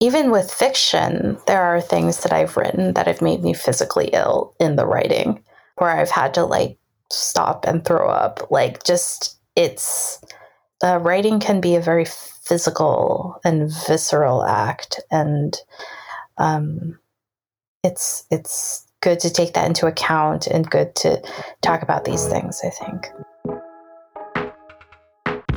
even with fiction, there are things that I've written that have made me physically ill in the writing, where I've had to like stop and throw up. Like, just it's uh, writing can be a very physical and visceral act, and um, it's it's good to take that into account and good to talk about these things. I think.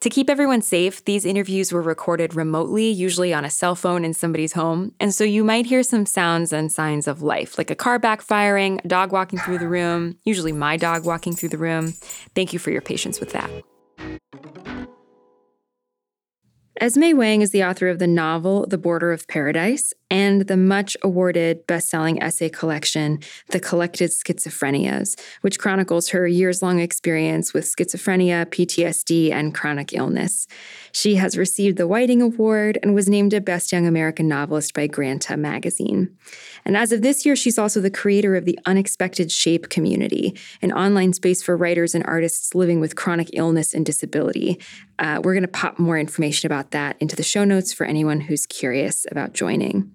To keep everyone safe, these interviews were recorded remotely, usually on a cell phone in somebody's home, and so you might hear some sounds and signs of life, like a car backfiring, a dog walking through the room, usually my dog walking through the room. Thank you for your patience with that. Esme Wang is the author of the novel The Border of Paradise and the much awarded best selling essay collection, The Collected Schizophrenias, which chronicles her years long experience with schizophrenia, PTSD, and chronic illness. She has received the Whiting Award and was named a Best Young American Novelist by Granta magazine. And as of this year, she's also the creator of the Unexpected Shape community, an online space for writers and artists living with chronic illness and disability. Uh, we're going to pop more information about that into the show notes for anyone who's curious about joining.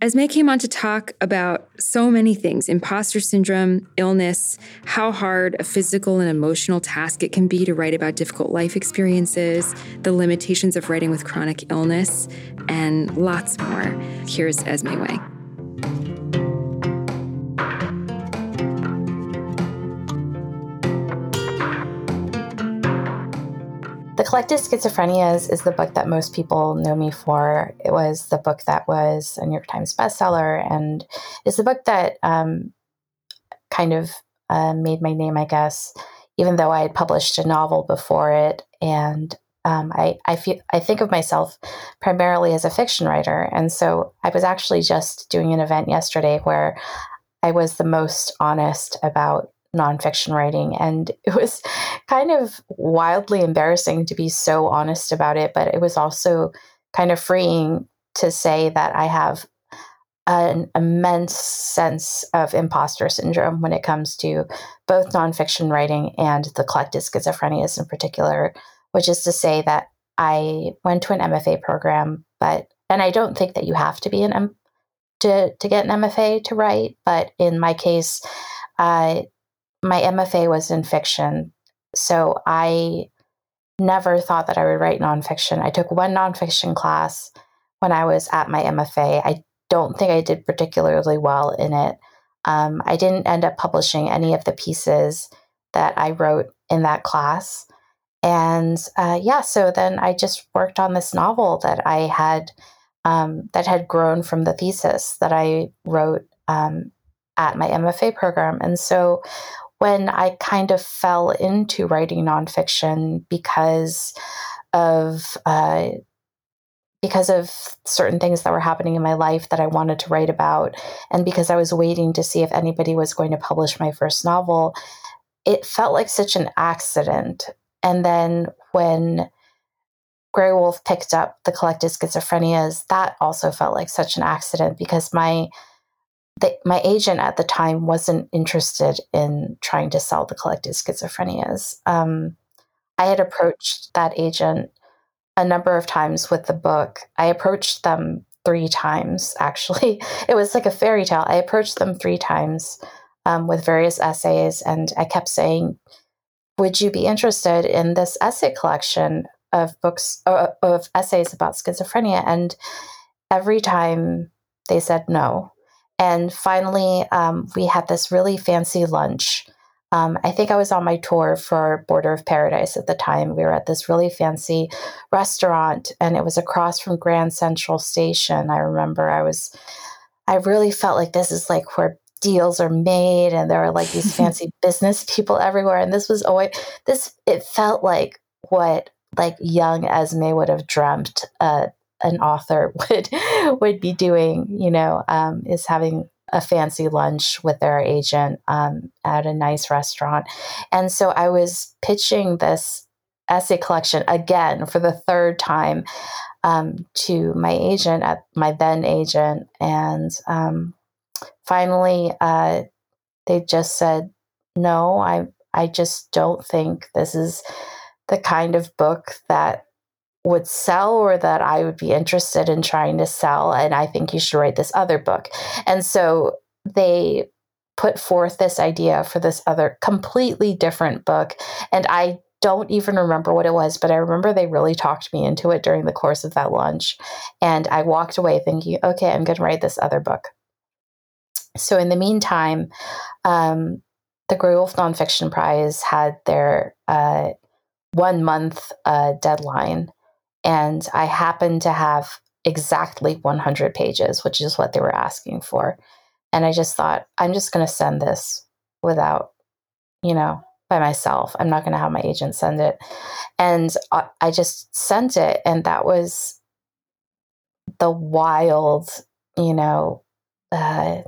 Esme came on to talk about so many things imposter syndrome, illness, how hard a physical and emotional task it can be to write about difficult life experiences, the limitations of writing with chronic illness, and lots more. Here's Esme Wang. The Collected Schizophrenias is the book that most people know me for. It was the book that was a New York Times bestseller, and it's the book that um, kind of uh, made my name, I guess, even though I had published a novel before it. And um, I, I feel I think of myself primarily as a fiction writer, and so I was actually just doing an event yesterday where I was the most honest about nonfiction writing. And it was kind of wildly embarrassing to be so honest about it, but it was also kind of freeing to say that I have an immense sense of imposter syndrome when it comes to both nonfiction writing and the collected schizophrenias in particular, which is to say that I went to an MFA program, but and I don't think that you have to be an M to to get an MFA to write, but in my case, uh, my MFA was in fiction. So I never thought that I would write nonfiction. I took one nonfiction class when I was at my MFA. I don't think I did particularly well in it. Um, I didn't end up publishing any of the pieces that I wrote in that class. And uh, yeah, so then I just worked on this novel that I had um, that had grown from the thesis that I wrote um, at my MFA program. And so when I kind of fell into writing nonfiction because of uh, because of certain things that were happening in my life that I wanted to write about, and because I was waiting to see if anybody was going to publish my first novel, it felt like such an accident. And then when Graywolf picked up the collected schizophrenias, that also felt like such an accident because my the, my agent at the time wasn't interested in trying to sell the collected schizophrenias. Um, I had approached that agent a number of times with the book. I approached them three times, actually. It was like a fairy tale. I approached them three times um, with various essays, and I kept saying, Would you be interested in this essay collection of books, uh, of essays about schizophrenia? And every time they said no. And finally, um, we had this really fancy lunch. Um, I think I was on my tour for Border of Paradise at the time. We were at this really fancy restaurant, and it was across from Grand Central Station. I remember I was, I really felt like this is like where deals are made, and there are like these fancy business people everywhere. And this was always this. It felt like what like young Esme would have dreamt uh, an author would would be doing, you know, um, is having a fancy lunch with their agent um, at a nice restaurant. And so I was pitching this essay collection again for the third time um, to my agent at my then agent, and um, finally uh, they just said, "No, I I just don't think this is the kind of book that." would sell or that I would be interested in trying to sell and I think you should write this other book. And so they put forth this idea for this other completely different book and I don't even remember what it was, but I remember they really talked me into it during the course of that lunch. And I walked away thinking, okay, I'm going to write this other book. So in the meantime, um, the Graywolf Nonfiction Prize had their uh, one month uh, deadline, and I happened to have exactly 100 pages, which is what they were asking for. And I just thought, I'm just going to send this without, you know, by myself. I'm not going to have my agent send it. And I just sent it. And that was the wild, you know, uh,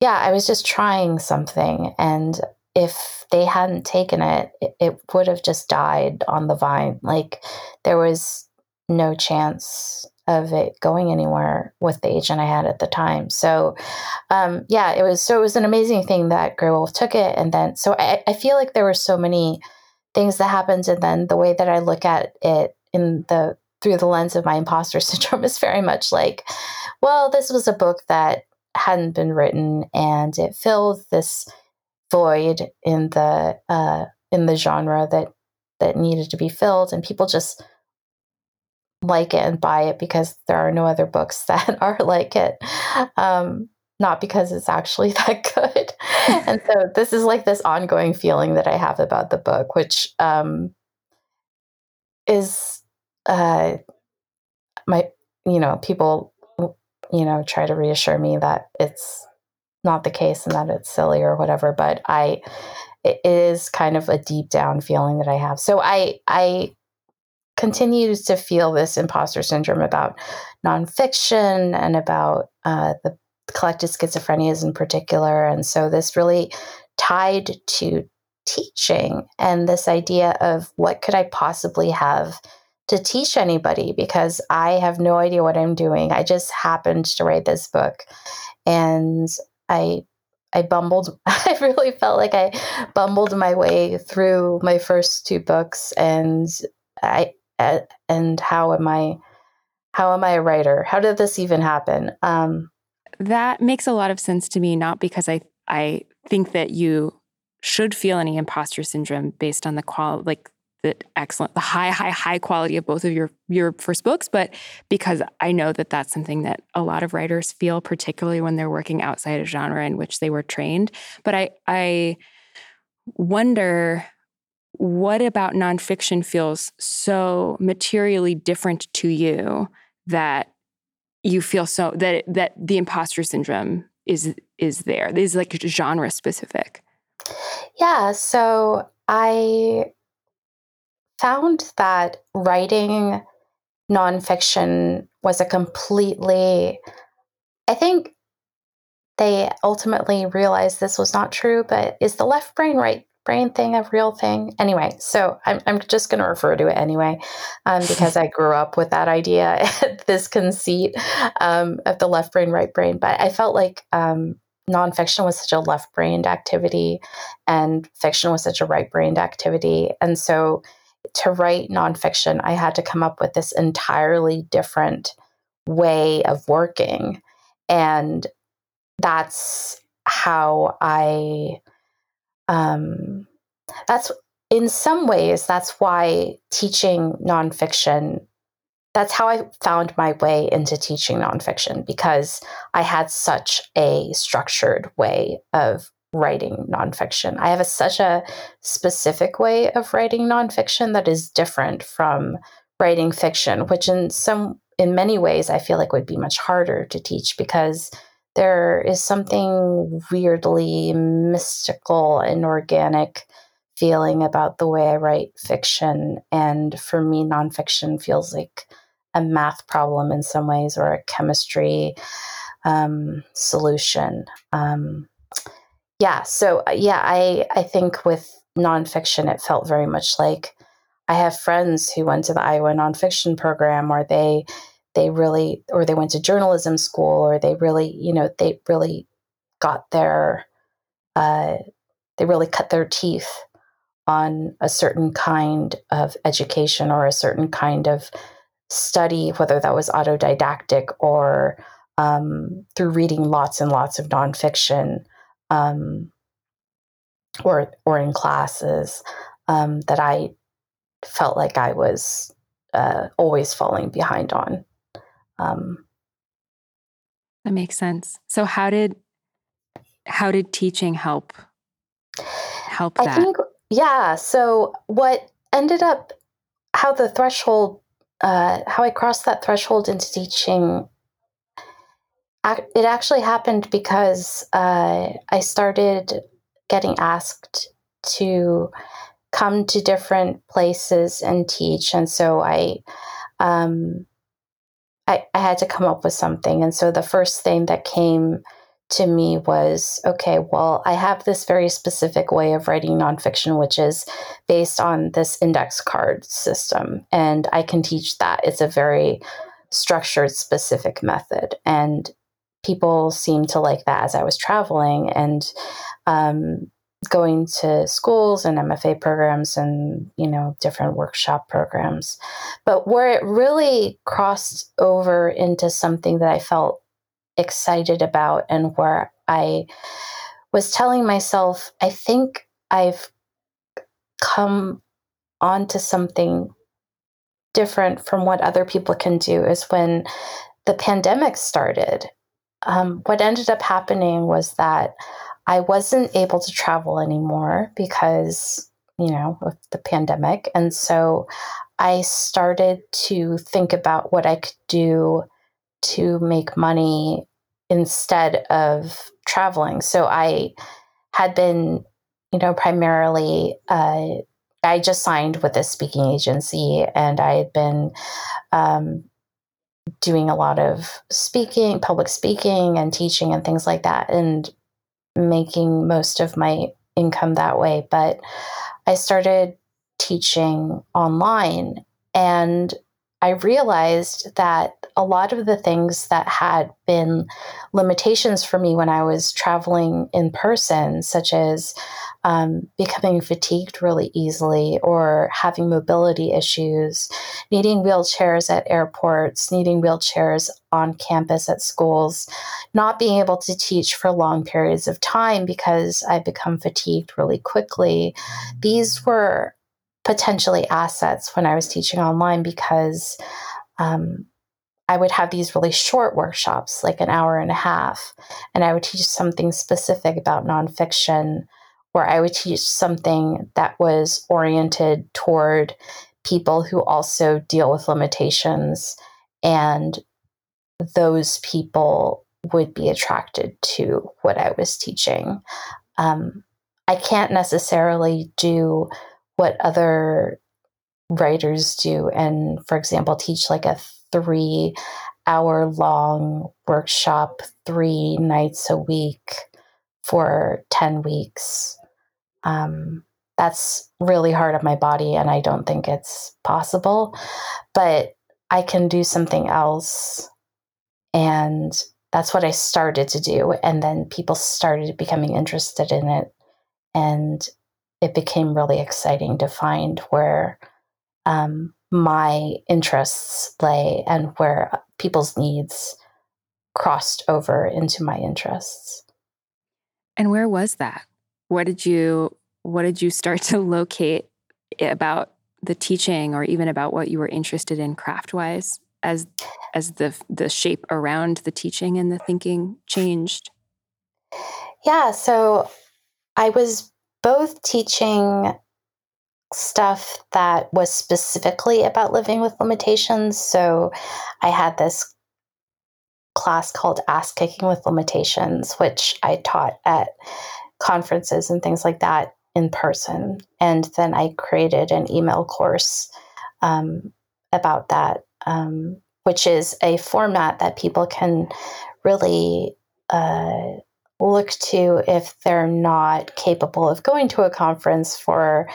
yeah, I was just trying something. And if they hadn't taken it, it, would have just died on the vine. Like there was no chance of it going anywhere with the agent I had at the time. So, um, yeah, it was so it was an amazing thing that Graywolf took it, and then so I, I feel like there were so many things that happened, and then the way that I look at it in the through the lens of my imposter syndrome is very much like, well, this was a book that hadn't been written, and it filled this void in the uh, in the genre that that needed to be filled, and people just like it and buy it because there are no other books that are like it. Um, not because it's actually that good. and so this is like this ongoing feeling that I have about the book, which um, is uh, my, you know, people, you know, try to reassure me that it's not the case and that it's silly or whatever. But I, it is kind of a deep down feeling that I have. So I, I continues to feel this imposter syndrome about nonfiction and about uh, the collected schizophrenias in particular. And so this really tied to teaching and this idea of what could I possibly have to teach anybody because I have no idea what I'm doing. I just happened to write this book and I I bumbled I really felt like I bumbled my way through my first two books and I and how am I how am I a writer? How did this even happen? Um, that makes a lot of sense to me. Not because I I think that you should feel any imposter syndrome based on the qual like the excellent the high high high quality of both of your your first books but because i know that that's something that a lot of writers feel particularly when they're working outside a genre in which they were trained. But i i wonder what about nonfiction feels so materially different to you that you feel so that that the imposter syndrome is is there? Is like genre specific? Yeah so i found that writing nonfiction was a completely i think they ultimately realized this was not true but is the left brain right brain thing a real thing? Anyway, so I'm, I'm just going to refer to it anyway, um, because I grew up with that idea, this conceit um, of the left brain, right brain. But I felt like um, nonfiction was such a left brained activity and fiction was such a right brained activity. And so to write nonfiction, I had to come up with this entirely different way of working. And that's how I um, that's in some ways that's why teaching nonfiction that's how i found my way into teaching nonfiction because i had such a structured way of writing nonfiction i have a, such a specific way of writing nonfiction that is different from writing fiction which in some in many ways i feel like would be much harder to teach because there is something weirdly mystical and organic feeling about the way I write fiction. And for me, nonfiction feels like a math problem in some ways or a chemistry um, solution. Um, yeah, so uh, yeah, I, I think with nonfiction, it felt very much like I have friends who went to the Iowa nonfiction program, or they they really, or they went to journalism school, or they really, you know, they really got their, uh, they really cut their teeth on a certain kind of education or a certain kind of study, whether that was autodidactic or um, through reading lots and lots of nonfiction, um, or or in classes, um, that I felt like I was uh, always falling behind on. Um, that makes sense. So how did how did teaching help help that? I think yeah. So what ended up how the threshold uh, how I crossed that threshold into teaching it actually happened because uh, I started getting asked to come to different places and teach, and so I, um, I, I had to come up with something. And so the first thing that came to me was okay, well, I have this very specific way of writing nonfiction, which is based on this index card system, and I can teach that. It's a very structured, specific method. And people seemed to like that as I was traveling and um, going to schools and MFA programs and you know different workshop programs. But where it really crossed over into something that I felt excited about and where I was telling myself, I think I've come onto something different from what other people can do is when the pandemic started um, what ended up happening was that I wasn't able to travel anymore because, you know, of the pandemic. And so I started to think about what I could do to make money instead of traveling. So I had been, you know, primarily, uh, I just signed with a speaking agency and I had been um, doing a lot of speaking, public speaking, and teaching and things like that, and making most of my income that way. But I started teaching online, and I realized that a lot of the things that had been limitations for me when I was traveling in person, such as um, becoming fatigued really easily or having mobility issues, needing wheelchairs at airports, needing wheelchairs on campus at schools, not being able to teach for long periods of time because I become fatigued really quickly. These were potentially assets when I was teaching online because um, I would have these really short workshops, like an hour and a half, and I would teach something specific about nonfiction where I would teach something that was oriented toward people who also deal with limitations and those people would be attracted to what I was teaching. Um, I can't necessarily do what other writers do, and for example, teach like a three hour long workshop three nights a week for 10 weeks um, that's really hard on my body, and I don't think it's possible. But I can do something else. And that's what I started to do. And then people started becoming interested in it. And it became really exciting to find where um, my interests lay and where people's needs crossed over into my interests. And where was that? What did you what did you start to locate about the teaching or even about what you were interested in craft wise as as the the shape around the teaching and the thinking changed? Yeah so i was both teaching stuff that was specifically about living with limitations. So i had this class called ass kicking with limitations which i taught at conferences and things like that in person. And then I created an email course um, about that, um, which is a format that people can really uh, look to if they're not capable of going to a conference for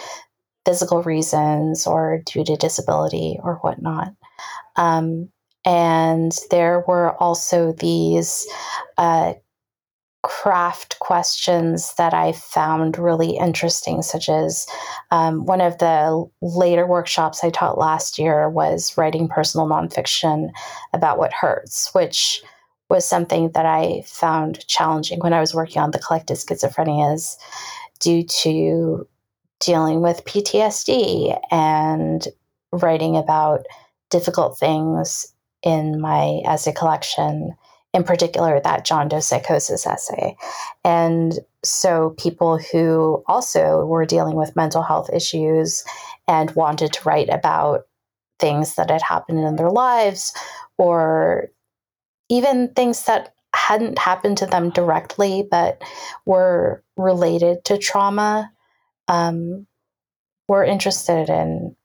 physical reasons or due to disability or whatnot. Um, and there were also these uh, craft questions that I found really interesting, such as um, one of the later workshops I taught last year was writing personal nonfiction about what hurts, which was something that I found challenging when I was working on the collected schizophrenias due to dealing with PTSD and writing about difficult things in my essay collection, in particular that John Doe psychosis essay. And so people who also were dealing with mental health issues and wanted to write about things that had happened in their lives or even things that hadn't happened to them directly but were related to trauma um, were interested in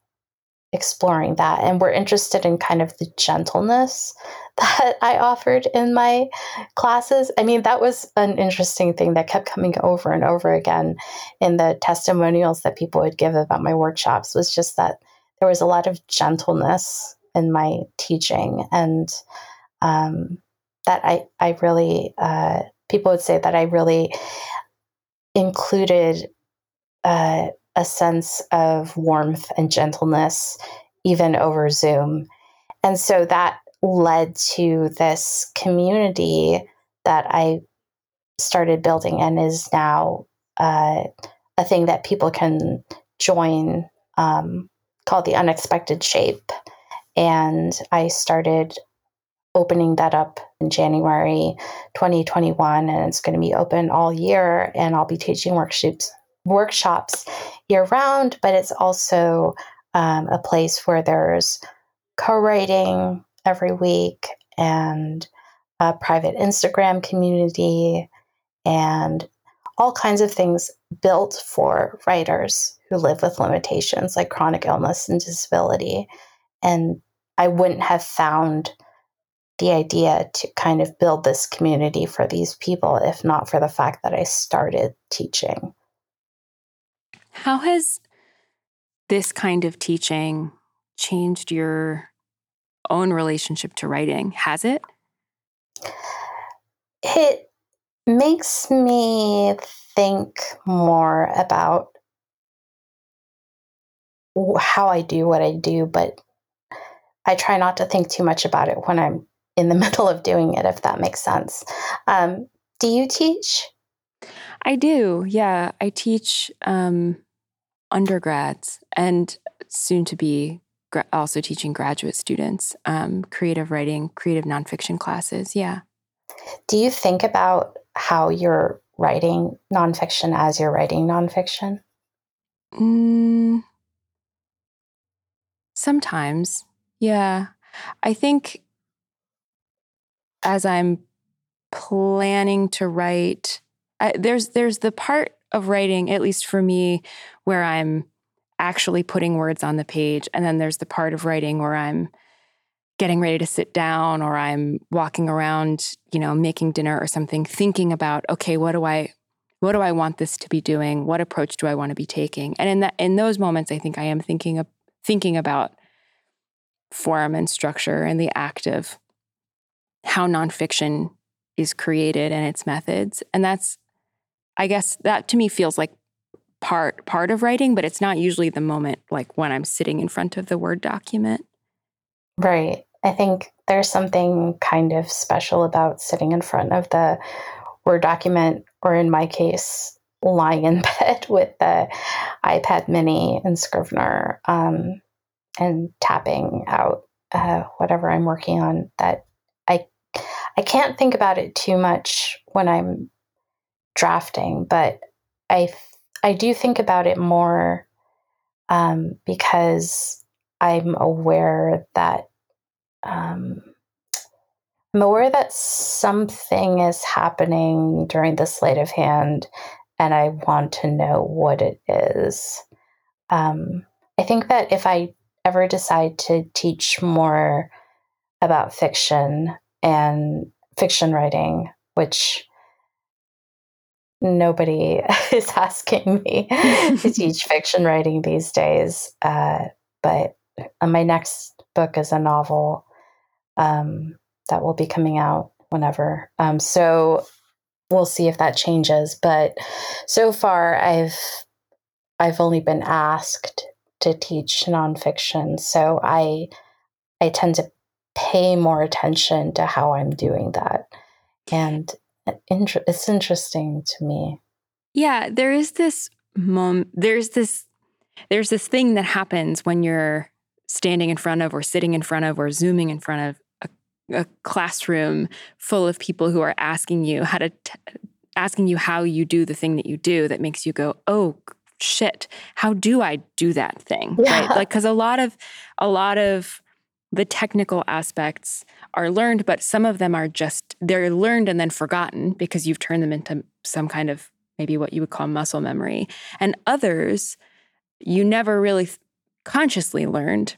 exploring that and we're interested in kind of the gentleness that I offered in my classes. I mean, that was an interesting thing that kept coming over and over again in the testimonials that people would give about my workshops was just that there was a lot of gentleness in my teaching and um, that I, I really, uh, people would say that I really included uh, a sense of warmth and gentleness, even over Zoom. And so that led to this community that I started building and is now uh, a thing that people can join um, called the Unexpected Shape. And I started opening that up in January 2021, and it's going to be open all year. And I'll be teaching workshops workshops year round, but it's also um, a place where there's co-writing every week and a private Instagram community and all kinds of things built for writers who live with limitations like chronic illness and disability. And I wouldn't have found the idea to kind of build this community for these people if not for the fact that I started teaching. How has this kind of teaching changed your own relationship to writing? Has it? It makes me think more about how I do what I do, but I try not to think too much about it when I'm in the middle of doing it, if that makes sense. Um, do you teach? I do. Yeah, I teach um, undergrads and soon to be gra- also teaching graduate students um, creative writing, creative nonfiction classes. Yeah. Do you think about how you're writing nonfiction as you're writing nonfiction? Mm, sometimes. Yeah. I think as I'm planning to write, I, there's there's the part of writing, at least for me, where I'm actually putting words on the page, and then there's the part of writing where I'm getting ready to sit down or I'm walking around, you know, making dinner or something, thinking about, okay, what do I what do I want this to be doing? What approach do I want to be taking? And in that in those moments, I think I am thinking of thinking about form and structure and the act of how nonfiction is created and its methods. And that's, I guess, that to me feels like part part of writing, but it's not usually the moment like when I'm sitting in front of the Word document. Right. I think there's something kind of special about sitting in front of the Word document, or in my case, lying in bed with the iPad mini and Scrivener um, and tapping out uh, whatever I'm working on that I can't think about it too much when I'm drafting, but I I do think about it more um, because I'm aware that um, I'm aware that something is happening during the sleight of hand, and I want to know what it is. Um, I think that if I ever decide to teach more about fiction, and fiction writing, which nobody is asking me to teach fiction writing these days. Uh, but uh, my next book is a novel um, that will be coming out whenever. Um, so we'll see if that changes. But so far, I've I've only been asked to teach nonfiction, so I I tend to pay more attention to how I'm doing that, and it's interesting to me. Yeah, there is this mom. There's this. There's this thing that happens when you're standing in front of, or sitting in front of, or zooming in front of a, a classroom full of people who are asking you how to, t- asking you how you do the thing that you do. That makes you go, oh shit, how do I do that thing? Yeah. Right? Like, because a lot of, a lot of the technical aspects are learned, but some of them are just, they're learned and then forgotten because you've turned them into some kind of maybe what you would call muscle memory. And others, you never really consciously learned.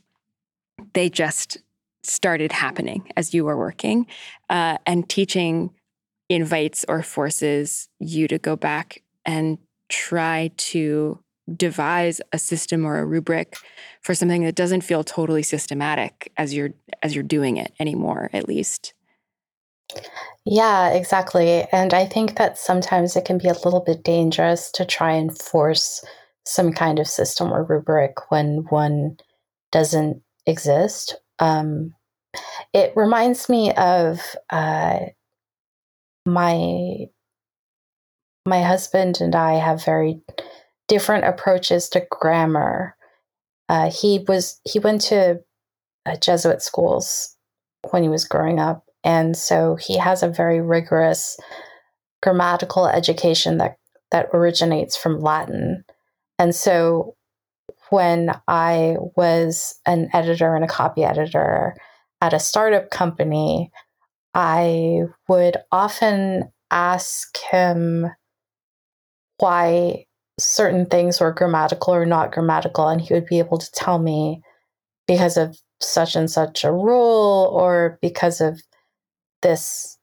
They just started happening as you were working. Uh, and teaching invites or forces you to go back and try to devise a system or a rubric for something that doesn't feel totally systematic as you're as you're doing it anymore at least. Yeah exactly. And i think that sometimes it can be a little bit dangerous to try and force some kind of system or rubric when one doesn't exist. Um, it reminds me of uh, my my husband and i have very different approaches to grammar. Uh, he was he went to uh, Jesuit schools when he was growing up, and so he has a very rigorous grammatical education that that originates from Latin. And so when I was an editor and a copy editor at a startup company, I would often ask him why certain things were grammatical or not grammatical, and he would be able to tell me because of such and such a rule or because of this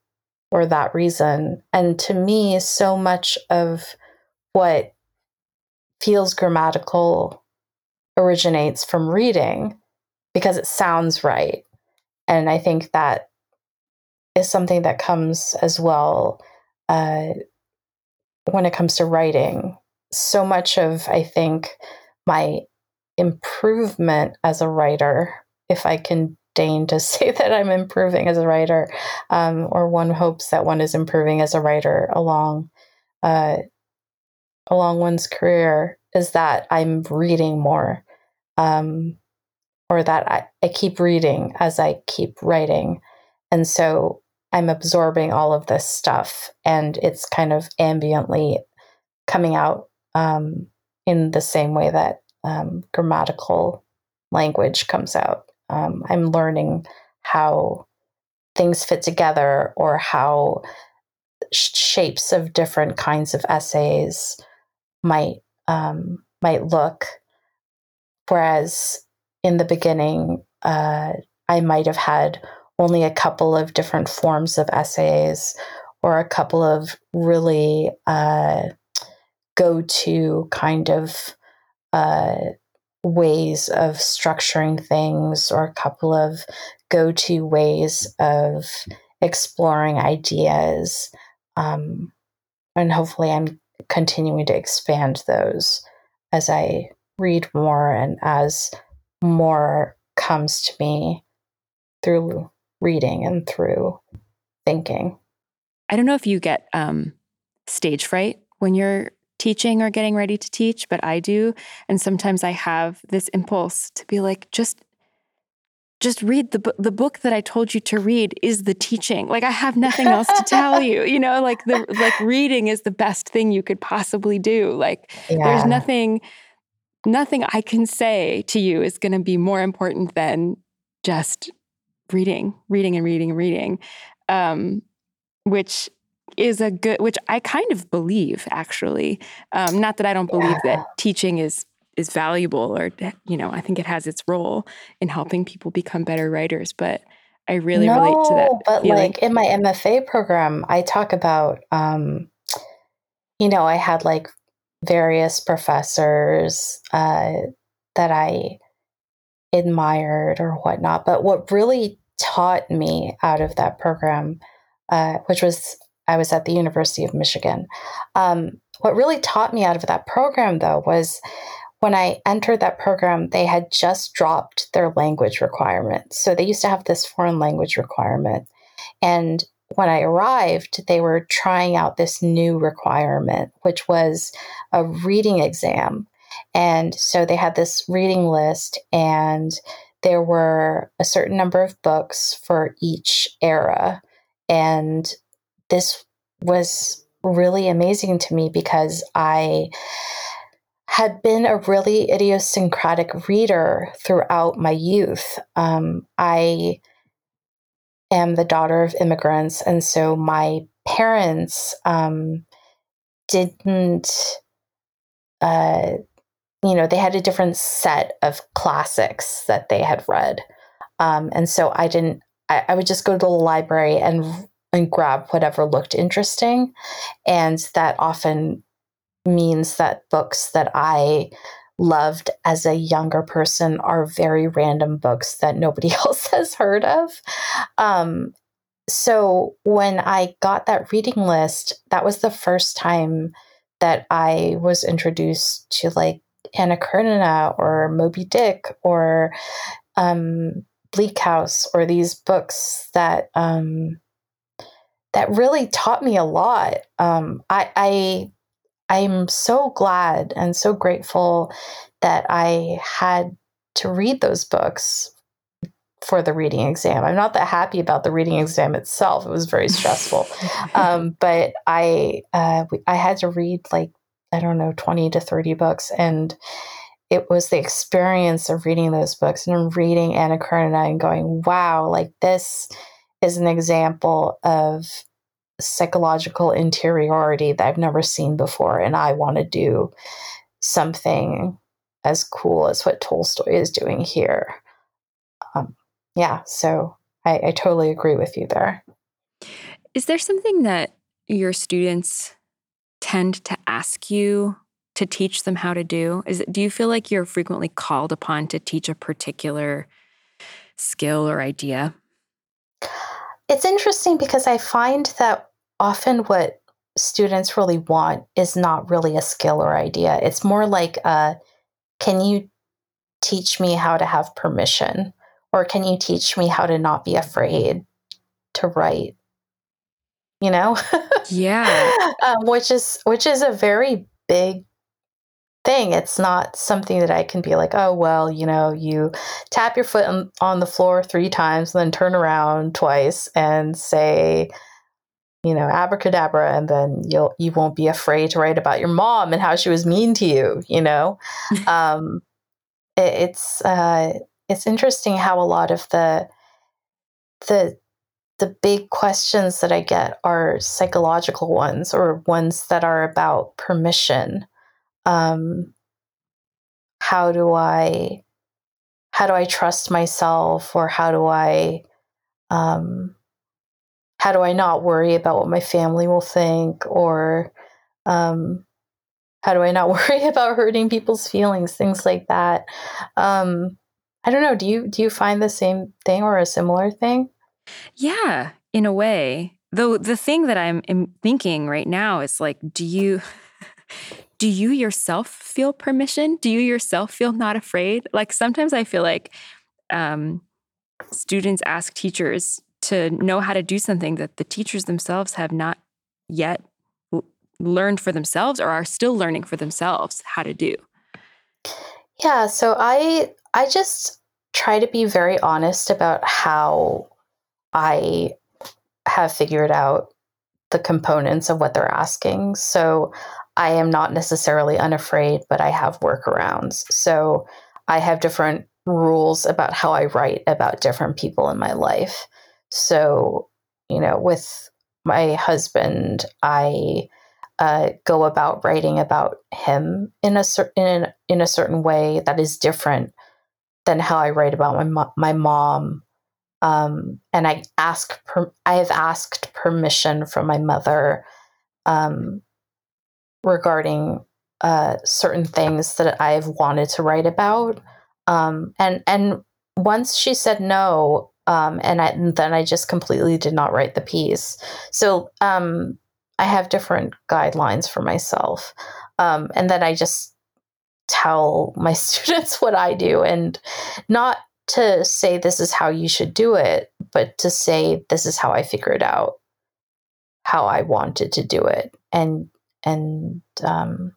or that reason. And to me, so much of what feels grammatical originates from reading because it sounds right. And I think that is something that comes as well uh, when it comes to writing so much of, I think, my improvement as a writer, if I can deign to say that I'm improving as a writer, um, or one hopes that one is improving as a writer along uh, along one's career, is that I'm reading more, um, or that I, I keep reading as I keep writing, and so I'm absorbing all of this stuff, and it's kind of ambiently coming out um, in the same way that um, grammatical language comes out. Um, I'm learning how things fit together or how shapes of different kinds of essays might um, might look. Whereas in the beginning, uh, I might have had only a couple of different forms of essays or a couple of really uh, go to kind of uh, ways of structuring things or a couple of go to ways of exploring ideas. Um, and hopefully, I'm continuing to expand those as I read more and as more comes to me through reading and through thinking. I don't know if you get um, stage fright when you're teaching or getting ready to teach, but I do. And sometimes I have this impulse to be like, just just read the book the book that I told you to read is the teaching. Like I have nothing else to tell you. You know, like the like reading is the best thing you could possibly do. Like yeah. there's nothing nothing I can say to you is going to be more important than just reading, reading and reading and reading. Um, which is a good, which I kind of believe actually. Um, not that I don't believe yeah. that teaching is is valuable or you know I think it has its role in helping people become better writers, but I really no, relate to that. But feeling. like in my MFA program, I talk about um, you know, I had like various professors uh, that I admired or whatnot. But what really taught me out of that program, uh, which was I was at the University of Michigan, um, what really taught me out of that program though was when I entered that program, they had just dropped their language requirement. So they used to have this foreign language requirement. And when I arrived, they were trying out this new requirement, which was a reading exam. And so they had this reading list, and there were a certain number of books for each era. And this was really amazing to me because I had been a really idiosyncratic reader throughout my youth. Um, I am the daughter of immigrants, and so my parents um, didn't, uh, you know, they had a different set of classics that they had read, um, and so I didn't. I, I would just go to the library and and grab whatever looked interesting, and that often means that books that I loved as a younger person are very random books that nobody else has heard of. Um, so when I got that reading list, that was the first time that I was introduced to like Anna Karenina or Moby Dick or um, Bleak House or these books that um, that really taught me a lot. Um, I, I I'm so glad and so grateful that I had to read those books for the reading exam. I'm not that happy about the reading exam itself. It was very stressful. um, but I uh, I had to read like I don't know 20 to 30 books and it was the experience of reading those books and reading Anna Karenina and going, wow, like this is an example of psychological interiority that I've never seen before. And I want to do something as cool as what Tolstoy is doing here. Um, yeah, so I, I totally agree with you there. Is there something that your students tend to ask you to teach them how to do? Is it, do you feel like you're frequently called upon to teach a particular skill or idea? It's interesting because I find that often what students really want is not really a skill or idea. It's more like, uh, can you teach me how to have permission? Or can you teach me how to not be afraid to write? You know? Yeah. um, which is which is a very big thing. It's not something that I can be like, oh, well, you know, you tap your foot on, the floor three times, and then turn around twice and say, you know, abracadabra, and then you'll you won't be afraid to write about your mom and how she was mean to you. You know, um, it, it's uh, it's interesting how a lot of the the the big questions that I get are psychological ones or ones that are about permission um, how do I how do I trust myself or how do I um, how do I not worry about what my family will think or um, how do I not worry about hurting people's feelings things like that? Um, I don't know do you do you find the same thing or a similar thing? Yeah in a way. Though the thing that I'm thinking right now is like do you do you yourself feel permission? Do you yourself feel not afraid? Like sometimes I feel like um, students ask teachers to know how to do something that the teachers themselves have not yet l- learned for themselves or are still learning for themselves how to do. Yeah, so I I just try to be very honest about how I have figured out the components of what they're asking. So I am not necessarily unafraid, but I have workarounds. So I have different rules about how I write about different people in my life. So, you know, with my husband, I uh, go about writing about him in a certain in, a certain way that is different than how I write about my mo- my mom. Um, and I ask per- I have asked permission from my mother um, regarding uh, certain things that I've wanted to write about. Um, and and once she said no, um, and, I, and then I just completely did not write the piece. So um, I have different guidelines for myself, um, and then I just tell my students what I do, and not to say this is how you should do it, but to say this is how I figured out how I wanted to do it, and and um,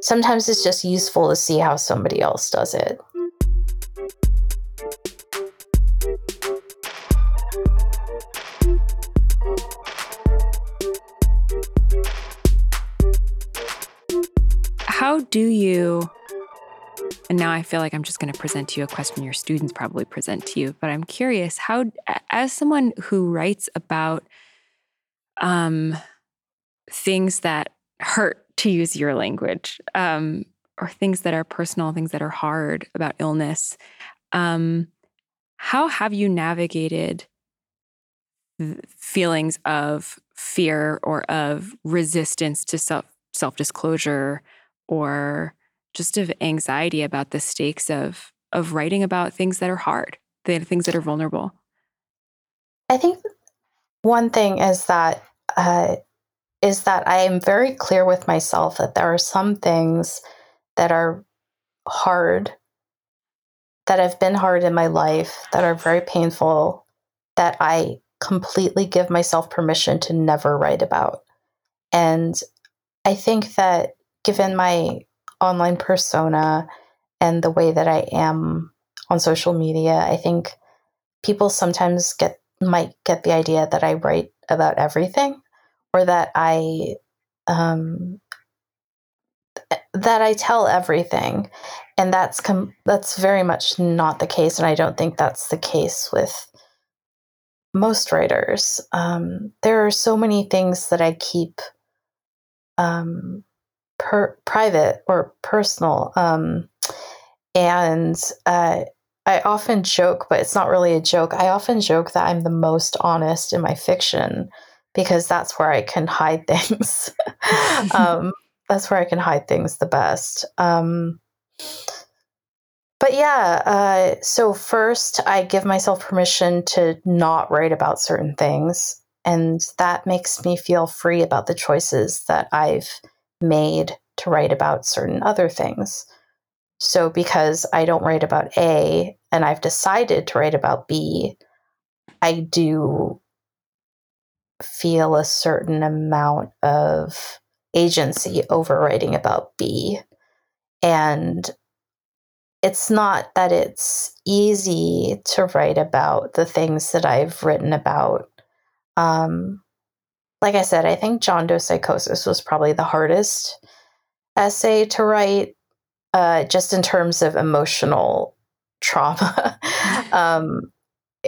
sometimes it's just useful to see how somebody else does it. How do you and now I feel like I'm just going to present to you a question your students probably present to you, but I'm curious how as someone who writes about um things that hurt to use your language um or things that are personal, things that are hard about illness. Um how have you navigated feelings of fear or of resistance to self self disclosure or just of anxiety about the stakes of of writing about things that are hard, the things that are vulnerable? I think one thing is that uh, is that I am very clear with myself that there are some things that are hard, that have been hard in my life, that are very painful, that I completely give myself permission to never write about. And I think that given my online persona and the way that I am on social media, I think people sometimes get might get the idea that I write about everything or that I um, that I tell everything, and that's com- that's very much not the case, and I don't think that's the case with most writers. Um, there are so many things that I keep um, per- private or personal. Um, and uh, I often joke, but it's not really a joke. I often joke that I'm the most honest in my fiction because that's where I can hide things. um, that's where I can hide things the best. Um, but yeah, uh, so first I give myself permission to not write about certain things. And that makes me feel free about the choices that I've made to write about certain other things. So, because I don't write about A and I've decided to write about B, I do feel a certain amount of agency over writing about B. And it's not that it's easy to write about the things that I've written about. Um, like I said, I think John Doe psychosis was probably the hardest essay to write, uh, just in terms of emotional trauma. um,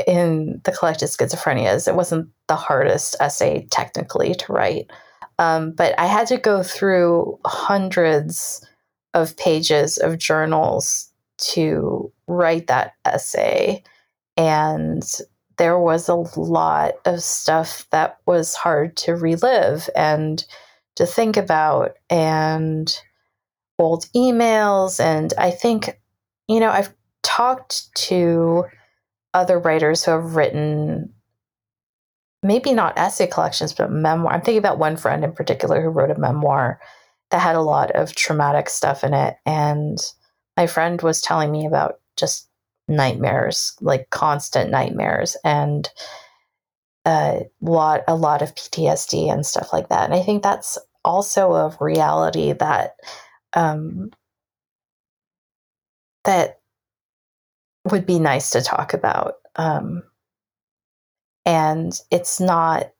in the collected schizophrenias, it wasn't the hardest essay technically to write. Um, but I had to go through hundreds of pages of journals to write that essay. And there was a lot of stuff that was hard to relive and to think about and old emails. And I think, you know, I've talked to other writers who have written maybe not essay collections, but memoir. I'm thinking about one friend in particular who wrote a memoir that had a lot of traumatic stuff in it. And my friend was telling me about just nightmares, like constant nightmares and a lot a lot of PTSD and stuff like that. And I think that's also a reality that um, that would be nice to talk about. Um, and it's not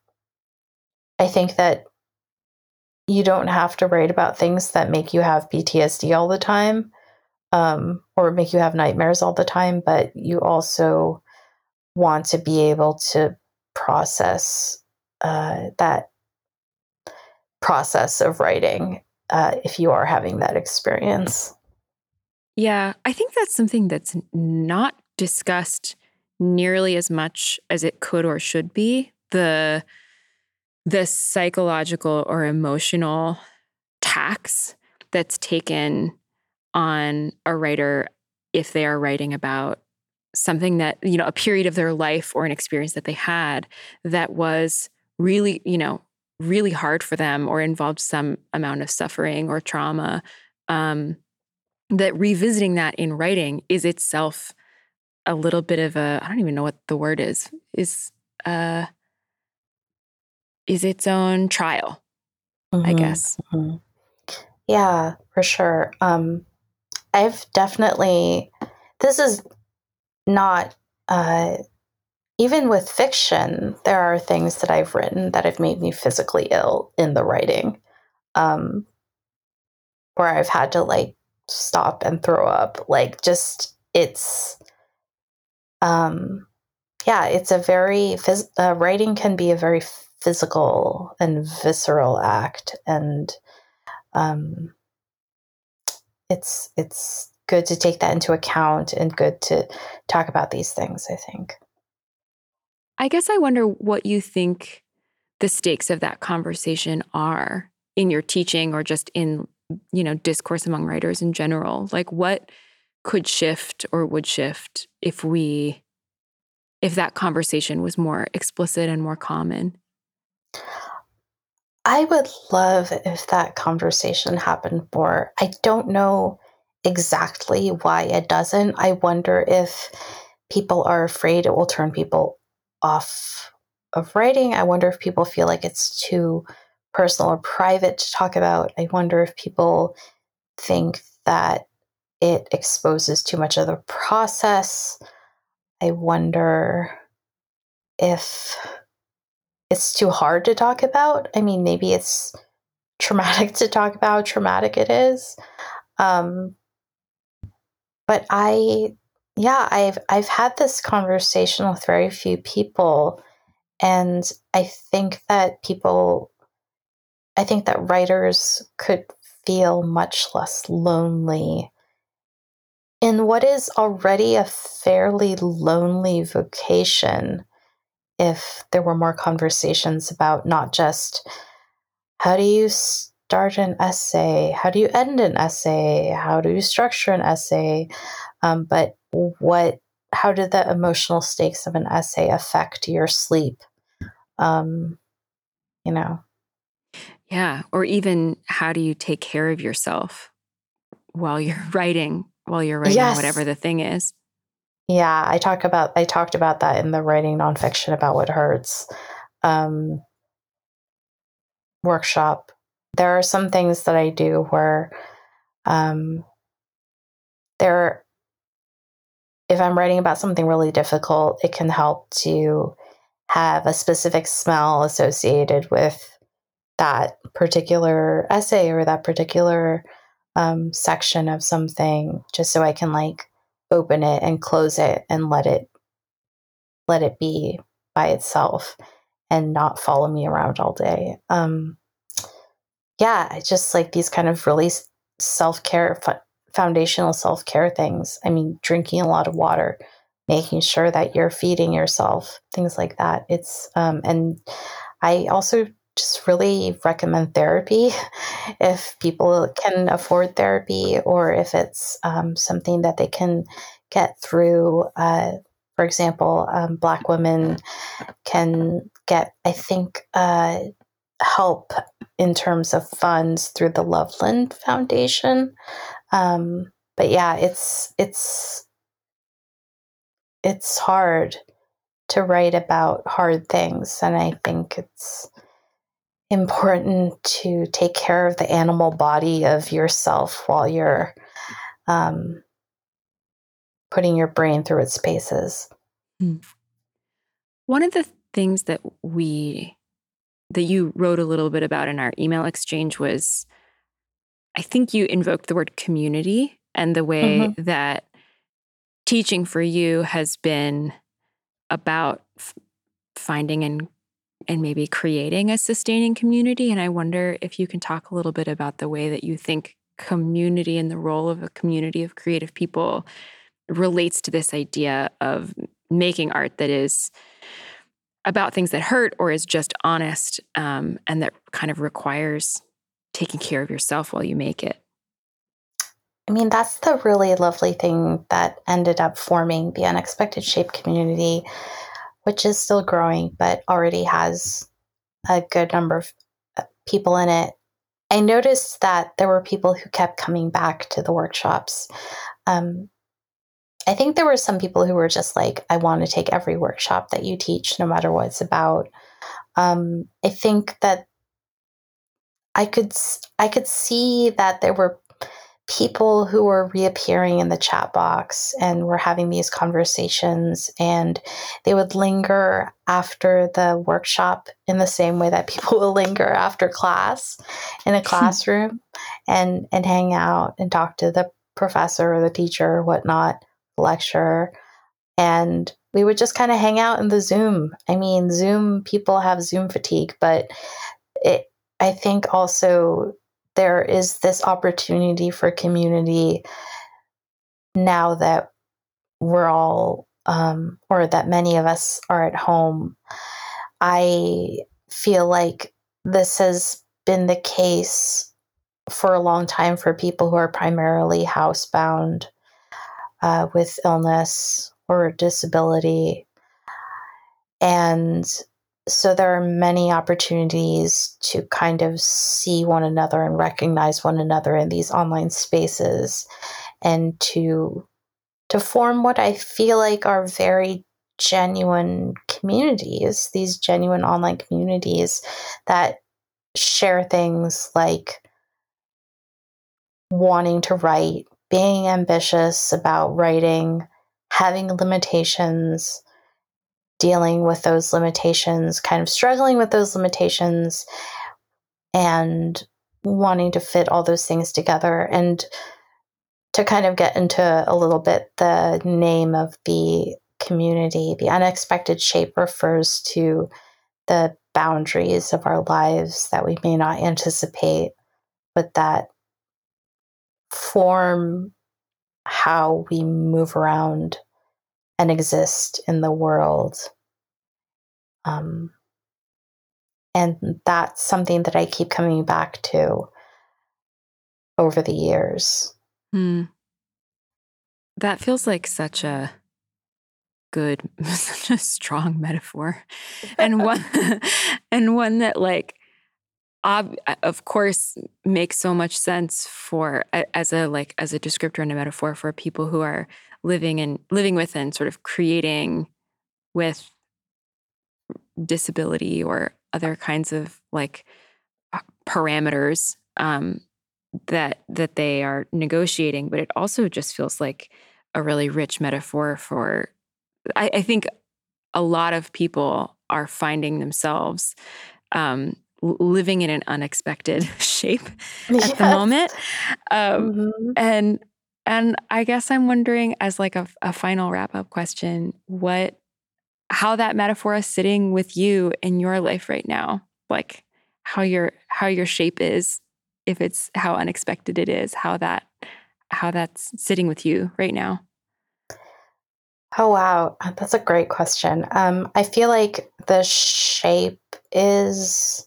I think that you don't have to write about things that make you have PTSD all the time um, or make you have nightmares all the time, but you also want to be able to process uh, that process of writing uh, if you are having that experience. Yeah, I think that's something that's not discussed nearly as much as it could or should be. The the psychological or emotional tax that's taken on a writer if they are writing about something that, you know, a period of their life or an experience that they had that was really, you know, really hard for them or involved some amount of suffering or trauma. Um, that revisiting that in writing is itself a little bit of a I don't even know what the word is is uh is its own trial, mm-hmm, I guess. Mm-hmm. Yeah, for sure. Um I've definitely this is not uh even with fiction, there are things that I've written that have made me physically ill in the writing. Um where I've had to like stop and throw up. Like just it's um yeah, it's a very phys- uh, writing can be a very physical and visceral act and um it's it's good to take that into account and good to talk about these things, I think. I guess I wonder what you think the stakes of that conversation are in your teaching or just in you know discourse among writers in general like what could shift or would shift if we if that conversation was more explicit and more common? I would love if that conversation happened more. I don't know exactly why it doesn't. I wonder if people are afraid it will turn people off of writing. I wonder if people feel like it's too personal or private to talk about. I wonder if people think that it exposes too much of the process. I wonder if it's too hard to talk about. I mean, maybe it's traumatic to talk about how traumatic it is. Um, but I, yeah, I've I've had this conversation with very few people, and I think that people I think that writers could feel much less lonely in what is already a fairly lonely vocation if there were more conversations about not just how do you start an essay, how do you end an essay, how do you structure an essay, um, but what, how did the emotional stakes of an essay affect your sleep? Um, you know, yeah. Or even how do you take care of yourself while you're writing, while you're writing yes. whatever the thing is? Yeah, I talk about I talked about that in the writing nonfiction about what hurts um, workshop. There are some things that I do where um, there, if I'm writing about something really difficult, it can help to have a specific smell associated with that particular essay or that particular um, section of something just so I can like open it and close it and let it let it be by itself and not follow me around all day. Um, yeah, just like these kind of really self care, foundational self care things. I mean, drinking a lot of water, making sure that you're feeding yourself, things like that. It's um, and I also just really recommend therapy if people can afford therapy or if it's um, something that they can get through. Uh, for example, um, Black women can get, I think, uh, help in terms of funds through the Loveland Foundation. Um, but yeah, it's it's it's hard to write about hard things, and I think it's important to take care of the animal body of yourself while you're um, putting your brain through its paces. Hmm. One of the things that we that you wrote a little bit about in our email exchange was I think you invoked the word community and the way mm-hmm. that teaching for you has been about f- finding and and maybe creating a sustaining community. And I wonder if you can talk a little bit about the way that you think community and the role of a community of creative people relates to this idea of making art that is about things that hurt or is just honest um, and that kind of requires taking care of yourself while you make it. I mean, that's the really lovely thing that ended up forming the Unexpected Shape community, which is still growing, but already has a good number of uh, people in it. I noticed that there were people who kept coming back to the workshops. Um, I think there were some people who were just like, I want to take every workshop that you teach, no matter what it's about. Um, I think that I could I could see that there were people who were reappearing in the chat box and were having these conversations and they would linger after the workshop in the same way that people will linger after class in a classroom and and hang out and talk to the professor or the teacher or whatnot lecturer. And we would just kind of hang out in the zoom. I mean zoom people have zoom fatigue but it i think also there is this opportunity for community now that we're all, um, or that many of us are at home. I feel like this has been the case for a long time for people who are primarily housebound uh, with illness or disability. And so there are many opportunities to kind of see one another and recognize one another in these online spaces and to to form what I feel like are very genuine communities, these genuine online communities that share things like wanting to write, being ambitious about writing, having limitations, dealing with those limitations, kind of struggling with those limitations, and wanting to fit all those things together. And to kind of get into a little bit the name of the community, the unexpected shape refers to the boundaries of our lives that we may not anticipate, but that form how we move around and exist in the world. Um, and that's something that I keep coming back to over the years. Hmm. That feels like such a good, such a strong metaphor, and one, and one that like, ob- of course, makes so much sense for as a like as a descriptor and a metaphor for people who are living and living with and sort of creating with disability or other kinds of like parameters um, that that they are negotiating but it also just feels like a really rich metaphor for I, I think a lot of people are finding themselves um, living in an unexpected shape at the moment um, mm-hmm. and and I guess I'm wondering, as like a, a final wrap up question, what, how that metaphor is sitting with you in your life right now, like how your how your shape is, if it's how unexpected it is, how that how that's sitting with you right now. Oh wow, that's a great question. Um, I feel like the shape is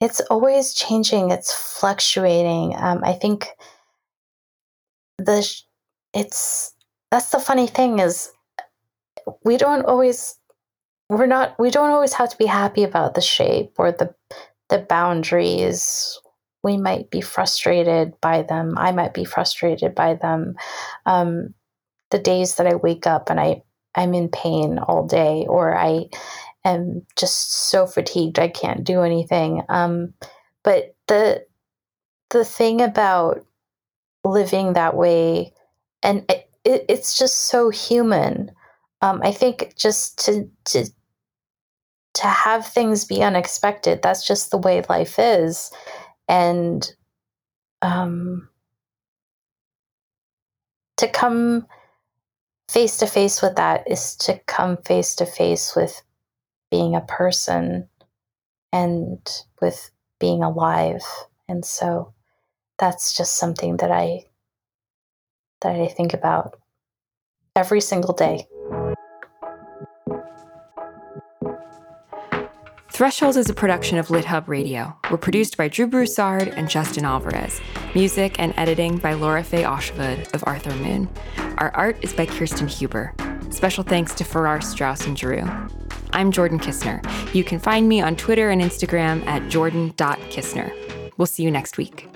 it's always changing. It's fluctuating. Um, I think the it's that's the funny thing is we don't always we're not we don't always have to be happy about the shape or the the boundaries we might be frustrated by them i might be frustrated by them um, the days that i wake up and i i'm in pain all day or i am just so fatigued i can't do anything. Um, but the the thing about living that way and it, it, it's just so human. Um, i think just to to to have things be unexpected that's just the way life is. And um, to come face to face with that is to come face to face with being a person and with being alive. And so that's just something that I that I think about every single day. Threshold is a production of LitHub Radio. We're produced by Drew Broussard and Justin Alvarez. Music and editing by Lora-Faye Åshuvud of Arthur Moon. Our art is by Kirsten Huber. Special thanks to Farrar Straus and Giroux. I'm Jordan Kisner. You can find me on Twitter and Instagram at jordan.kisner. We'll see you next week.